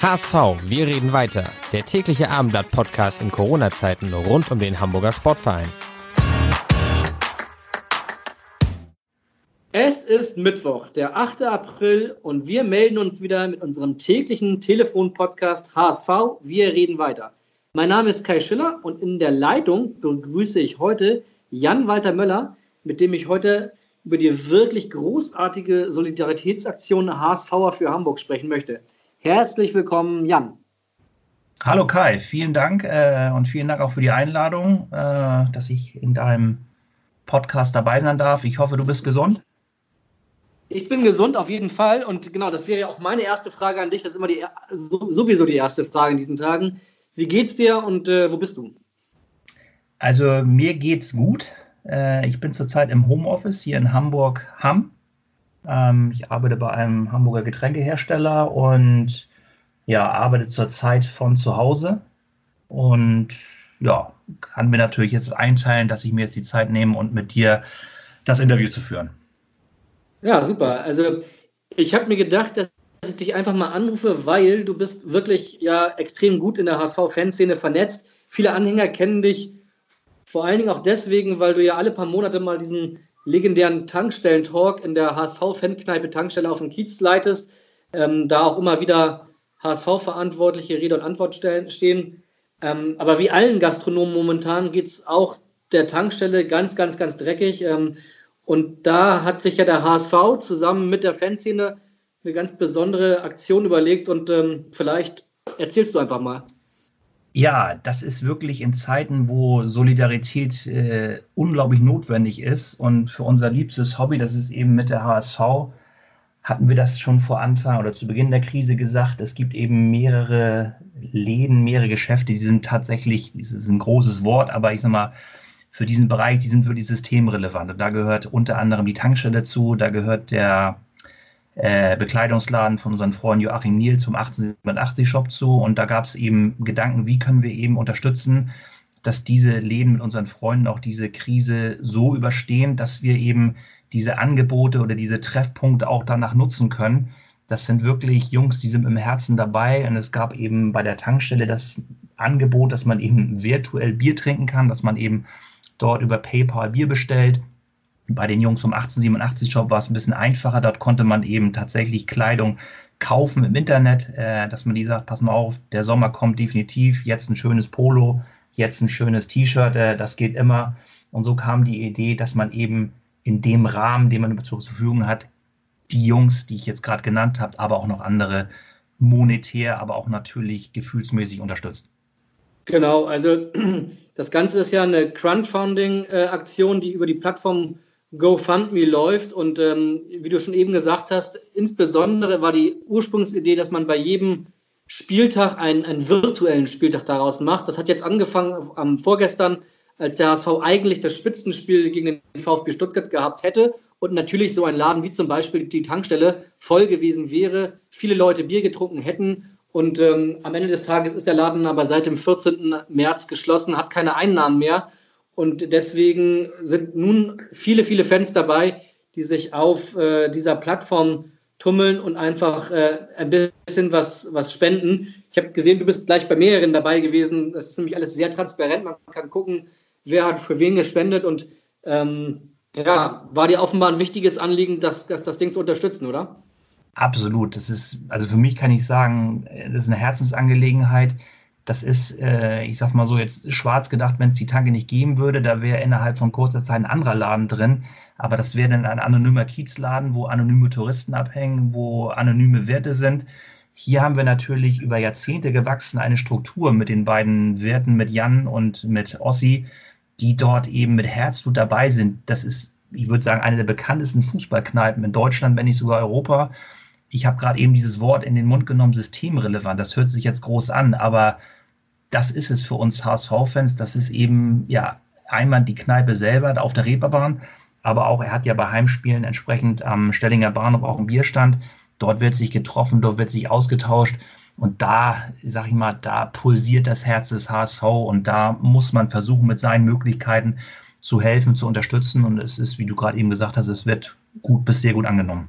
HSV, wir reden weiter. Der tägliche Abendblatt-Podcast in Corona-Zeiten rund um den Hamburger Sportverein. Es ist Mittwoch, der 8. April und wir melden uns wieder mit unserem täglichen Telefon-Podcast HSV, wir reden weiter. Mein Name ist Kai Schiller und in der Leitung begrüße ich heute Jan-Walter Möller, mit dem ich heute über die wirklich großartige Solidaritätsaktion HSVer für Hamburg sprechen möchte. Herzlich willkommen, Jan. Hallo Kai, vielen Dank äh, und vielen Dank auch für die Einladung, äh, dass ich in deinem Podcast dabei sein darf. Ich hoffe, du bist gesund. Ich bin gesund auf jeden Fall und genau, das wäre ja auch meine erste Frage an dich. Das ist immer die, sowieso die erste Frage in diesen Tagen. Wie geht's dir und äh, wo bist du? Also mir geht's gut. Äh, ich bin zurzeit im Homeoffice hier in Hamburg-Hamm ähm, ich arbeite bei einem Hamburger Getränkehersteller und ja, arbeite zurzeit von zu Hause und ja, kann mir natürlich jetzt einteilen, dass ich mir jetzt die Zeit nehme und mit dir das Interview zu führen. Ja, super. Also ich habe mir gedacht, dass ich dich einfach mal anrufe, weil du bist wirklich ja extrem gut in der HSV-Fanszene vernetzt. Viele Anhänger kennen dich vor allen Dingen auch deswegen, weil du ja alle paar Monate mal diesen legendären Tankstellen-Talk in der HSV-Fankneipe Tankstelle auf dem Kiez leitest, ähm, da auch immer wieder HSV-Verantwortliche Rede und Antwort stehen. Ähm, aber wie allen Gastronomen momentan geht es auch der Tankstelle ganz, ganz, ganz dreckig. Ähm, und da hat sich ja der HSV zusammen mit der Fanszene eine ganz besondere Aktion überlegt und ähm, vielleicht erzählst du einfach mal. Ja, das ist wirklich in Zeiten, wo Solidarität äh, unglaublich notwendig ist. Und für unser liebstes Hobby, das ist eben mit der HSV, hatten wir das schon vor Anfang oder zu Beginn der Krise gesagt. Es gibt eben mehrere Läden, mehrere Geschäfte, die sind tatsächlich, das ist ein großes Wort, aber ich sag mal, für diesen Bereich, die sind wirklich systemrelevant. Und da gehört unter anderem die Tankstelle zu, da gehört der äh, Bekleidungsladen von unseren Freunden Joachim Niel zum 1880 Shop zu. Und da gab es eben Gedanken, wie können wir eben unterstützen, dass diese Läden mit unseren Freunden auch diese Krise so überstehen, dass wir eben diese Angebote oder diese Treffpunkte auch danach nutzen können. Das sind wirklich Jungs, die sind im Herzen dabei. Und es gab eben bei der Tankstelle das Angebot, dass man eben virtuell Bier trinken kann, dass man eben dort über PayPal Bier bestellt bei den Jungs vom 1887 Shop war es ein bisschen einfacher. Dort konnte man eben tatsächlich Kleidung kaufen im Internet, äh, dass man die sagt, pass mal auf, der Sommer kommt definitiv, jetzt ein schönes Polo, jetzt ein schönes T-Shirt, äh, das geht immer. Und so kam die Idee, dass man eben in dem Rahmen, den man zur Verfügung hat, die Jungs, die ich jetzt gerade genannt habe, aber auch noch andere monetär, aber auch natürlich gefühlsmäßig unterstützt. Genau, also das Ganze ist ja eine Crowdfunding-Aktion, die über die Plattform GoFundMe läuft. Und ähm, wie du schon eben gesagt hast, insbesondere war die Ursprungsidee, dass man bei jedem Spieltag einen, einen virtuellen Spieltag daraus macht. Das hat jetzt angefangen am vorgestern, als der HSV eigentlich das Spitzenspiel gegen den VfB Stuttgart gehabt hätte und natürlich so ein Laden wie zum Beispiel die Tankstelle voll gewesen wäre, viele Leute Bier getrunken hätten und ähm, am Ende des Tages ist der Laden aber seit dem 14. März geschlossen, hat keine Einnahmen mehr und deswegen sind nun viele, viele Fans dabei, die sich auf äh, dieser Plattform tummeln und einfach äh, ein bisschen was, was spenden. Ich habe gesehen, du bist gleich bei mehreren dabei gewesen. Das ist nämlich alles sehr transparent. Man kann gucken, wer hat für wen gespendet. Und ähm, ja, war dir offenbar ein wichtiges Anliegen, das, das, das Ding zu unterstützen, oder? Absolut. Das ist, also für mich kann ich sagen, das ist eine Herzensangelegenheit. Das ist, äh, ich sag's mal so, jetzt schwarz gedacht, wenn es die Tanke nicht geben würde, da wäre innerhalb von kurzer Zeit ein anderer Laden drin. Aber das wäre dann ein anonymer Kiezladen, wo anonyme Touristen abhängen, wo anonyme Werte sind. Hier haben wir natürlich über Jahrzehnte gewachsen eine Struktur mit den beiden Werten, mit Jan und mit Ossi, die dort eben mit Herzblut dabei sind. Das ist, ich würde sagen, eine der bekanntesten Fußballkneipen in Deutschland, wenn nicht sogar Europa ich habe gerade eben dieses Wort in den Mund genommen, systemrelevant. Das hört sich jetzt groß an, aber das ist es für uns HSV-Fans. Das ist eben, ja, einmal die Kneipe selber auf der Reeperbahn, aber auch, er hat ja bei Heimspielen entsprechend am Stellinger Bahnhof auch einen Bierstand. Dort wird sich getroffen, dort wird sich ausgetauscht. Und da, sag ich mal, da pulsiert das Herz des HSV und da muss man versuchen, mit seinen Möglichkeiten zu helfen, zu unterstützen. Und es ist, wie du gerade eben gesagt hast, es wird gut bis sehr gut angenommen.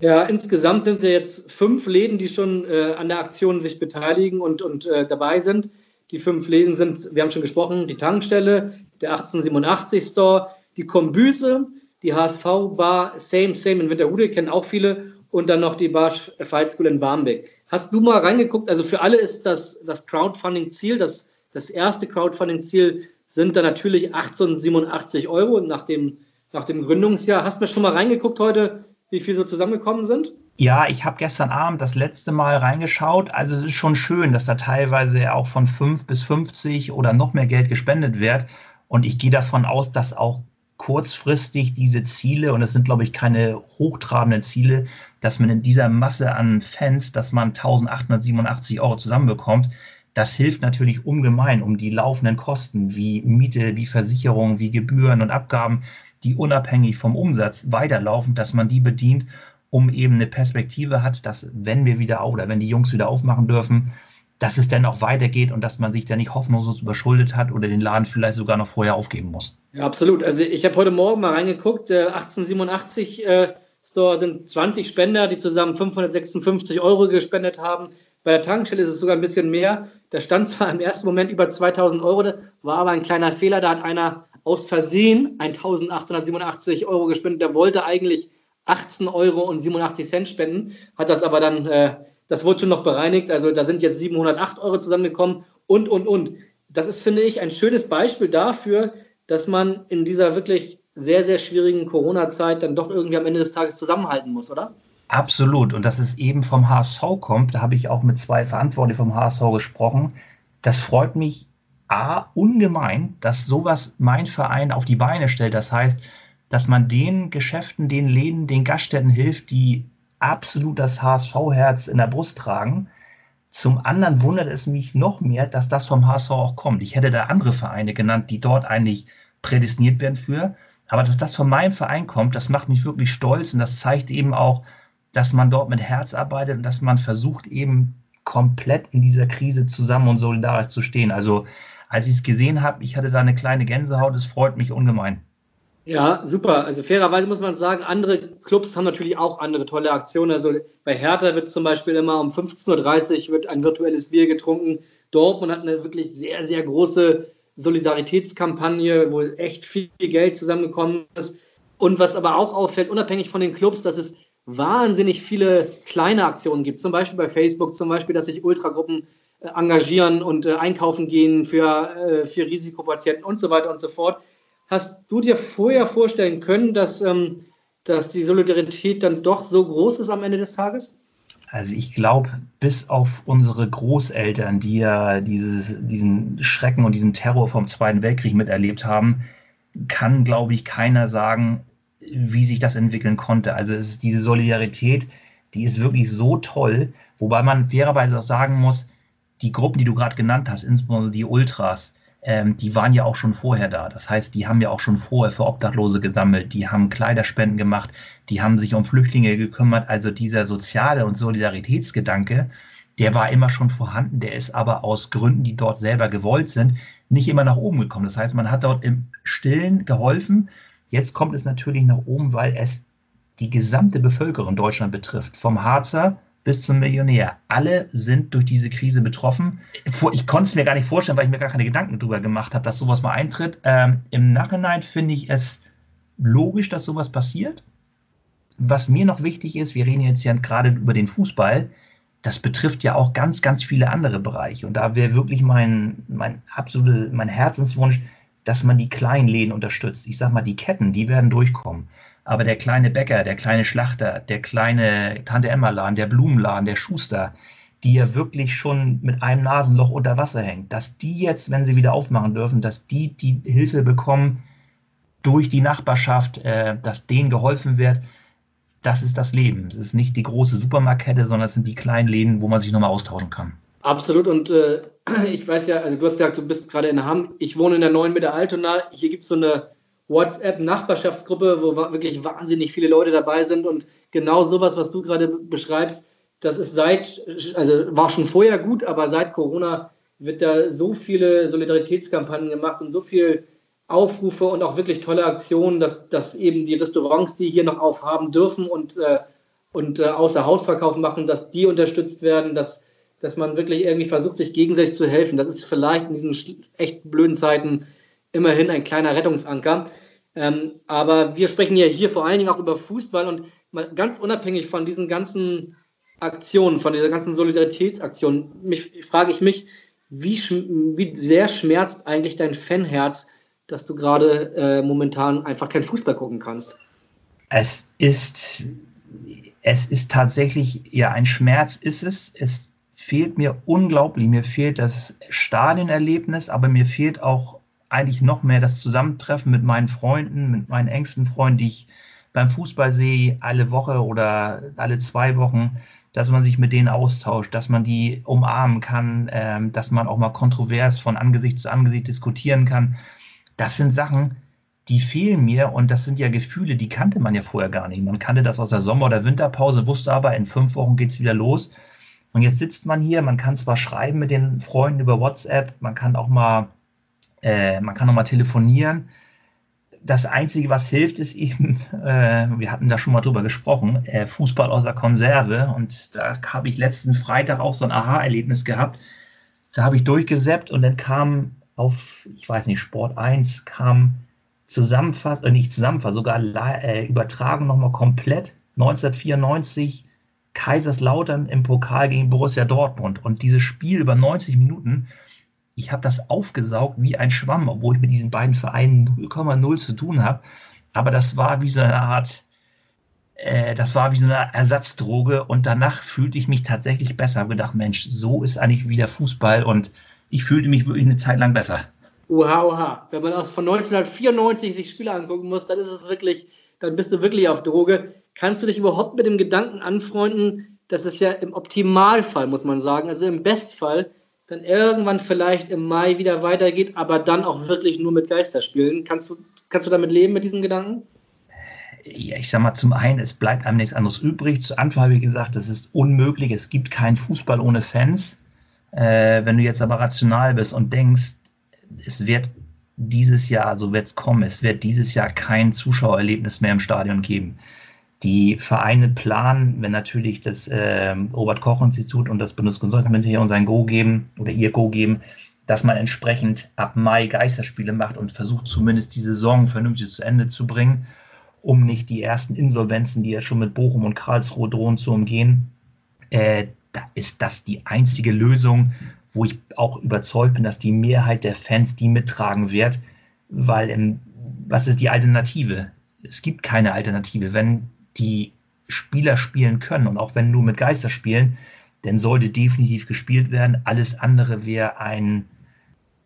Ja, insgesamt sind wir jetzt fünf Läden, die schon äh, an der Aktion sich beteiligen und, und äh, dabei sind. Die fünf Läden sind, wir haben schon gesprochen, die Tankstelle, der 1887 Store, die Kombüse, die HSV Bar, Same Same in Winterhude, kennen auch viele, und dann noch die Bar Fight School in Barmbek. Hast du mal reingeguckt? Also für alle ist das, das Crowdfunding-Ziel, das, das erste Crowdfunding-Ziel sind dann natürlich 1887 Euro nach dem, nach dem Gründungsjahr. Hast du schon mal reingeguckt heute, wie viel so zusammengekommen sind? Ja, ich habe gestern Abend das letzte Mal reingeschaut. Also es ist schon schön, dass da teilweise auch von 5 bis 50 oder noch mehr Geld gespendet wird. Und ich gehe davon aus, dass auch kurzfristig diese Ziele, und es sind, glaube ich, keine hochtrabenden Ziele, dass man in dieser Masse an Fans, dass man 1887 Euro zusammenbekommt, das hilft natürlich ungemein, um die laufenden Kosten wie Miete, wie Versicherung, wie Gebühren und Abgaben, die unabhängig vom Umsatz weiterlaufen, dass man die bedient, um eben eine Perspektive hat, dass wenn wir wieder oder wenn die Jungs wieder aufmachen dürfen, dass es dann auch weitergeht und dass man sich dann nicht hoffnungslos überschuldet hat oder den Laden vielleicht sogar noch vorher aufgeben muss. Ja, absolut. Also ich habe heute Morgen mal reingeguckt, äh, 1887 äh, Store sind 20 Spender, die zusammen 556 Euro gespendet haben. Bei der Tankstelle ist es sogar ein bisschen mehr. Da stand zwar im ersten Moment über 2000 Euro, war aber ein kleiner Fehler. Da hat einer aus Versehen 1887 Euro gespendet. Der wollte eigentlich 18 Euro und 87 Cent spenden, hat das aber dann äh, das wurde schon noch bereinigt. Also da sind jetzt 708 Euro zusammengekommen und, und, und. Das ist, finde ich, ein schönes Beispiel dafür, dass man in dieser wirklich sehr, sehr schwierigen Corona-Zeit dann doch irgendwie am Ende des Tages zusammenhalten muss, oder? Absolut. Und dass es eben vom HSV kommt, da habe ich auch mit zwei Verantwortlichen vom HSV gesprochen. Das freut mich A, ungemein, dass sowas mein Verein auf die Beine stellt. Das heißt, dass man den Geschäften, den Läden, den Gaststätten hilft, die absolut das HSV-Herz in der Brust tragen. Zum anderen wundert es mich noch mehr, dass das vom HSV auch kommt. Ich hätte da andere Vereine genannt, die dort eigentlich prädestiniert werden für. Aber dass das von meinem Verein kommt, das macht mich wirklich stolz und das zeigt eben auch, dass man dort mit Herz arbeitet und dass man versucht eben komplett in dieser Krise zusammen und solidarisch zu stehen. Also als ich es gesehen habe, ich hatte da eine kleine Gänsehaut, es freut mich ungemein. Ja, super. Also fairerweise muss man sagen, andere Clubs haben natürlich auch andere tolle Aktionen. Also bei Hertha wird zum Beispiel immer um 15.30 Uhr wird ein virtuelles Bier getrunken. Dortmund hat eine wirklich sehr, sehr große Solidaritätskampagne, wo echt viel Geld zusammengekommen ist. Und was aber auch auffällt, unabhängig von den Clubs, dass es wahnsinnig viele kleine Aktionen gibt. Zum Beispiel bei Facebook, zum Beispiel, dass sich Ultragruppen äh, engagieren und äh, einkaufen gehen für, äh, für Risikopatienten und so weiter und so fort. Hast du dir vorher vorstellen können, dass, ähm, dass die Solidarität dann doch so groß ist am Ende des Tages? Also ich glaube, bis auf unsere Großeltern, die ja dieses, diesen Schrecken und diesen Terror vom Zweiten Weltkrieg miterlebt haben, kann, glaube ich, keiner sagen, wie sich das entwickeln konnte. Also es ist diese Solidarität, die ist wirklich so toll, wobei man fairerweise auch sagen muss, die Gruppen, die du gerade genannt hast, insbesondere die Ultras, ähm, die waren ja auch schon vorher da. Das heißt, die haben ja auch schon vorher für Obdachlose gesammelt, die haben Kleiderspenden gemacht, die haben sich um Flüchtlinge gekümmert. Also dieser soziale und Solidaritätsgedanke, der war immer schon vorhanden, der ist aber aus Gründen, die dort selber gewollt sind, nicht immer nach oben gekommen. Das heißt, man hat dort im Stillen geholfen. Jetzt kommt es natürlich nach oben, weil es die gesamte Bevölkerung in Deutschland betrifft. Vom Harzer bis zum Millionär. Alle sind durch diese Krise betroffen. Ich konnte es mir gar nicht vorstellen, weil ich mir gar keine Gedanken darüber gemacht habe, dass sowas mal eintritt. Ähm, Im Nachhinein finde ich es logisch, dass sowas passiert. Was mir noch wichtig ist, wir reden jetzt ja gerade über den Fußball, das betrifft ja auch ganz, ganz viele andere Bereiche. Und da wäre wirklich mein, mein absoluter, mein Herzenswunsch, dass man die kleinen Läden unterstützt. Ich sage mal, die Ketten, die werden durchkommen. Aber der kleine Bäcker, der kleine Schlachter, der kleine Tante-Emma-Laden, der Blumenladen, der Schuster, die ja wirklich schon mit einem Nasenloch unter Wasser hängt, dass die jetzt, wenn sie wieder aufmachen dürfen, dass die die Hilfe bekommen durch die Nachbarschaft, äh, dass denen geholfen wird, das ist das Leben. Es ist nicht die große Supermarktkette, sondern es sind die kleinen Läden, wo man sich nochmal austauschen kann. Absolut. Und äh, ich weiß ja, also du hast gesagt, du bist gerade in Hamm. Ich wohne in der neuen Mitte Altona. Hier gibt es so eine WhatsApp-Nachbarschaftsgruppe, wo wirklich wahnsinnig viele Leute dabei sind. Und genau sowas, was du gerade beschreibst, das ist seit, also war schon vorher gut, aber seit Corona wird da so viele Solidaritätskampagnen gemacht und so viel Aufrufe und auch wirklich tolle Aktionen, dass, dass eben die Restaurants, die hier noch aufhaben dürfen und, äh, und äh, außer Hausverkauf machen, dass die unterstützt werden, dass, dass man wirklich irgendwie versucht, sich gegenseitig zu helfen. Das ist vielleicht in diesen echt blöden Zeiten immerhin ein kleiner Rettungsanker. Ähm, aber wir sprechen ja hier vor allen Dingen auch über Fußball und ganz unabhängig von diesen ganzen Aktionen, von dieser ganzen Solidaritätsaktion, mich, frage ich mich, wie, wie sehr schmerzt eigentlich dein Fanherz, dass du gerade äh, momentan einfach kein Fußball gucken kannst? Es ist, es ist tatsächlich, ja, ein Schmerz ist es. Es fehlt mir unglaublich. Mir fehlt das Stadionerlebnis, aber mir fehlt auch eigentlich noch mehr das Zusammentreffen mit meinen Freunden, mit meinen engsten Freunden, die ich beim Fußball sehe, alle Woche oder alle zwei Wochen dass man sich mit denen austauscht, dass man die umarmen kann, ähm, dass man auch mal kontrovers von Angesicht zu Angesicht diskutieren kann. Das sind Sachen, die fehlen mir und das sind ja Gefühle, die kannte man ja vorher gar nicht. Man kannte das aus der Sommer- oder Winterpause, wusste aber, in fünf Wochen geht es wieder los. Und jetzt sitzt man hier, man kann zwar schreiben mit den Freunden über WhatsApp, man kann auch mal, äh, man kann auch mal telefonieren, das Einzige, was hilft, ist eben, äh, wir hatten da schon mal drüber gesprochen, äh, Fußball aus der Konserve. Und da habe ich letzten Freitag auch so ein Aha-Erlebnis gehabt. Da habe ich durchgesäppt und dann kam auf, ich weiß nicht, Sport 1 kam zusammenfasst, äh, nicht zusammenfasst, sogar äh, übertragen nochmal komplett 1994 Kaiserslautern im Pokal gegen Borussia Dortmund. Und dieses Spiel über 90 Minuten, ich habe das aufgesaugt wie ein Schwamm, obwohl ich mit diesen beiden Vereinen 0,0 zu tun habe. Aber das war wie so eine Art, äh, das war wie so eine Ersatzdroge und danach fühlte ich mich tatsächlich besser. Habe gedacht, Mensch, so ist eigentlich wieder Fußball und ich fühlte mich wirklich eine Zeit lang besser. Oha, oha. Wenn man aus von 1994 sich Spiele angucken muss, dann ist es wirklich, dann bist du wirklich auf Droge. Kannst du dich überhaupt mit dem Gedanken anfreunden, dass es ja im Optimalfall, muss man sagen, also im Bestfall, dann irgendwann vielleicht im Mai wieder weitergeht, aber dann auch wirklich nur mit Geisterspielen. Kannst du, kannst du damit leben, mit diesem Gedanken? Ja, ich sag mal, zum einen, es bleibt einem nichts anderes übrig. Zu Anfang habe ich gesagt, es ist unmöglich, es gibt keinen Fußball ohne Fans. Äh, wenn du jetzt aber rational bist und denkst, es wird dieses Jahr, so wird es kommen, es wird dieses Jahr kein Zuschauererlebnis mehr im Stadion geben die Vereine planen, wenn natürlich das äh, Robert-Koch-Institut und das Bundesgesundheitsministerium sein Go geben oder ihr Go geben, dass man entsprechend ab Mai Geisterspiele macht und versucht zumindest die Saison vernünftig zu Ende zu bringen, um nicht die ersten Insolvenzen, die ja schon mit Bochum und Karlsruhe drohen, zu umgehen. Äh, da ist das die einzige Lösung, wo ich auch überzeugt bin, dass die Mehrheit der Fans die mittragen wird, weil im, was ist die Alternative? Es gibt keine Alternative. Wenn die Spieler spielen können. Und auch wenn nur mit Geister spielen, dann sollte definitiv gespielt werden. Alles andere wäre ein,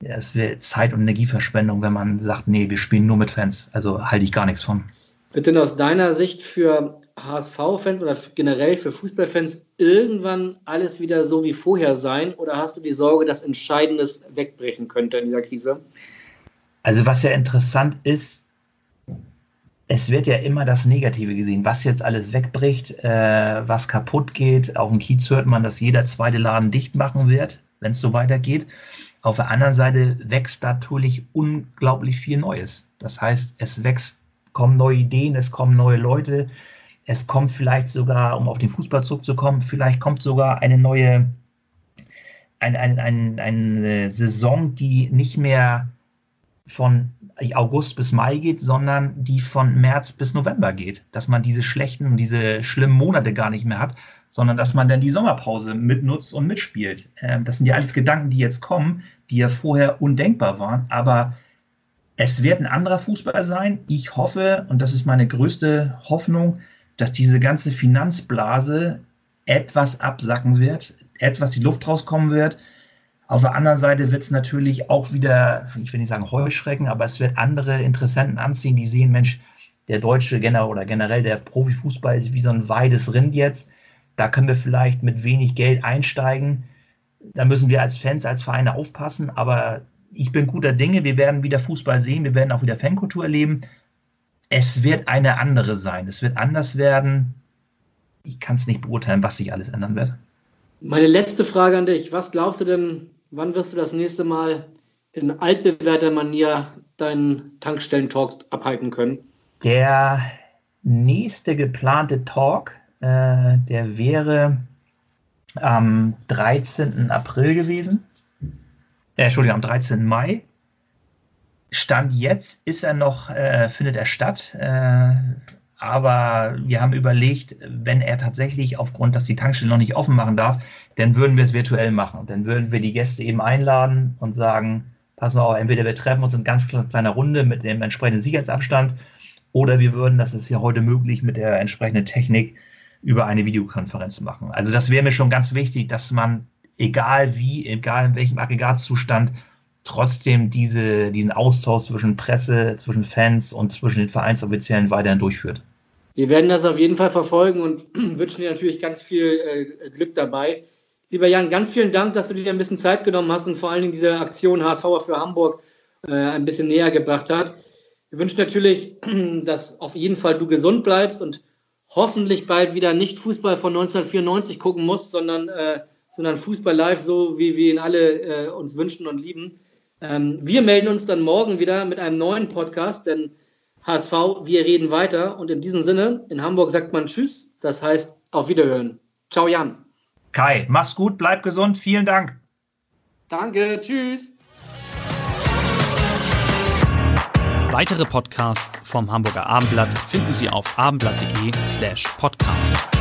es wäre Zeit- und Energieverschwendung, wenn man sagt, nee, wir spielen nur mit Fans. Also halte ich gar nichts von. Wird denn aus deiner Sicht für HSV-Fans oder generell für Fußballfans irgendwann alles wieder so wie vorher sein? Oder hast du die Sorge, dass Entscheidendes wegbrechen könnte in dieser Krise? Also was ja interessant ist, es wird ja immer das Negative gesehen, was jetzt alles wegbricht, äh, was kaputt geht. Auf dem Kiez hört man, dass jeder zweite Laden dicht machen wird, wenn es so weitergeht. Auf der anderen Seite wächst natürlich unglaublich viel Neues. Das heißt, es wächst, kommen neue Ideen, es kommen neue Leute, es kommt vielleicht sogar, um auf den Fußball zurückzukommen, vielleicht kommt sogar eine neue, ein, ein, ein, eine Saison, die nicht mehr von August bis Mai geht, sondern die von März bis November geht. Dass man diese schlechten und diese schlimmen Monate gar nicht mehr hat, sondern dass man dann die Sommerpause mitnutzt und mitspielt. Ähm, das sind ja alles Gedanken, die jetzt kommen, die ja vorher undenkbar waren. Aber es wird ein anderer Fußball sein. Ich hoffe, und das ist meine größte Hoffnung, dass diese ganze Finanzblase etwas absacken wird, etwas die Luft rauskommen wird auf der anderen Seite wird es natürlich auch wieder, ich will nicht sagen Heuschrecken, aber es wird andere Interessenten anziehen, die sehen, Mensch, der deutsche generell oder generell der Profifußball ist wie so ein weides Rind jetzt. Da können wir vielleicht mit wenig Geld einsteigen. Da müssen wir als Fans, als Vereine aufpassen. Aber ich bin guter Dinge. Wir werden wieder Fußball sehen. Wir werden auch wieder Fankultur erleben. Es wird eine andere sein. Es wird anders werden. Ich kann es nicht beurteilen, was sich alles ändern wird. Meine letzte Frage an dich. Was glaubst du denn, wann wirst du das nächste Mal in altbewährter Manier deinen Tankstellentalk abhalten können? Der nächste geplante Talk, äh, der wäre am 13. April gewesen. Äh, Entschuldigung, am 13. Mai. Stand jetzt ist er noch, äh, findet er statt. Äh, aber wir haben überlegt, wenn er tatsächlich aufgrund, dass die Tankstelle noch nicht offen machen darf, dann würden wir es virtuell machen. Dann würden wir die Gäste eben einladen und sagen, pass auf, entweder wir treffen uns in ganz kleiner Runde mit dem entsprechenden Sicherheitsabstand oder wir würden, das ist ja heute möglich, mit der entsprechenden Technik über eine Videokonferenz machen. Also das wäre mir schon ganz wichtig, dass man, egal wie, egal in welchem Aggregatzustand, trotzdem diese, diesen Austausch zwischen Presse, zwischen Fans und zwischen den Vereinsoffiziellen weiterhin durchführt. Wir werden das auf jeden Fall verfolgen und wünschen dir natürlich ganz viel äh, Glück dabei. Lieber Jan, ganz vielen Dank, dass du dir ein bisschen Zeit genommen hast und vor allen Dingen diese Aktion HSV für Hamburg äh, ein bisschen näher gebracht hat. Wir wünschen natürlich, dass auf jeden Fall du gesund bleibst und hoffentlich bald wieder nicht Fußball von 1994 gucken musst, sondern, äh, sondern Fußball live, so wie wir ihn alle äh, uns wünschen und lieben. Ähm, wir melden uns dann morgen wieder mit einem neuen Podcast, denn HSV, wir reden weiter. Und in diesem Sinne, in Hamburg sagt man Tschüss, das heißt auf Wiederhören. Ciao, Jan. Kai, mach's gut, bleib gesund, vielen Dank. Danke, tschüss. Weitere Podcasts vom Hamburger Abendblatt finden Sie auf abendblatt.de slash podcast.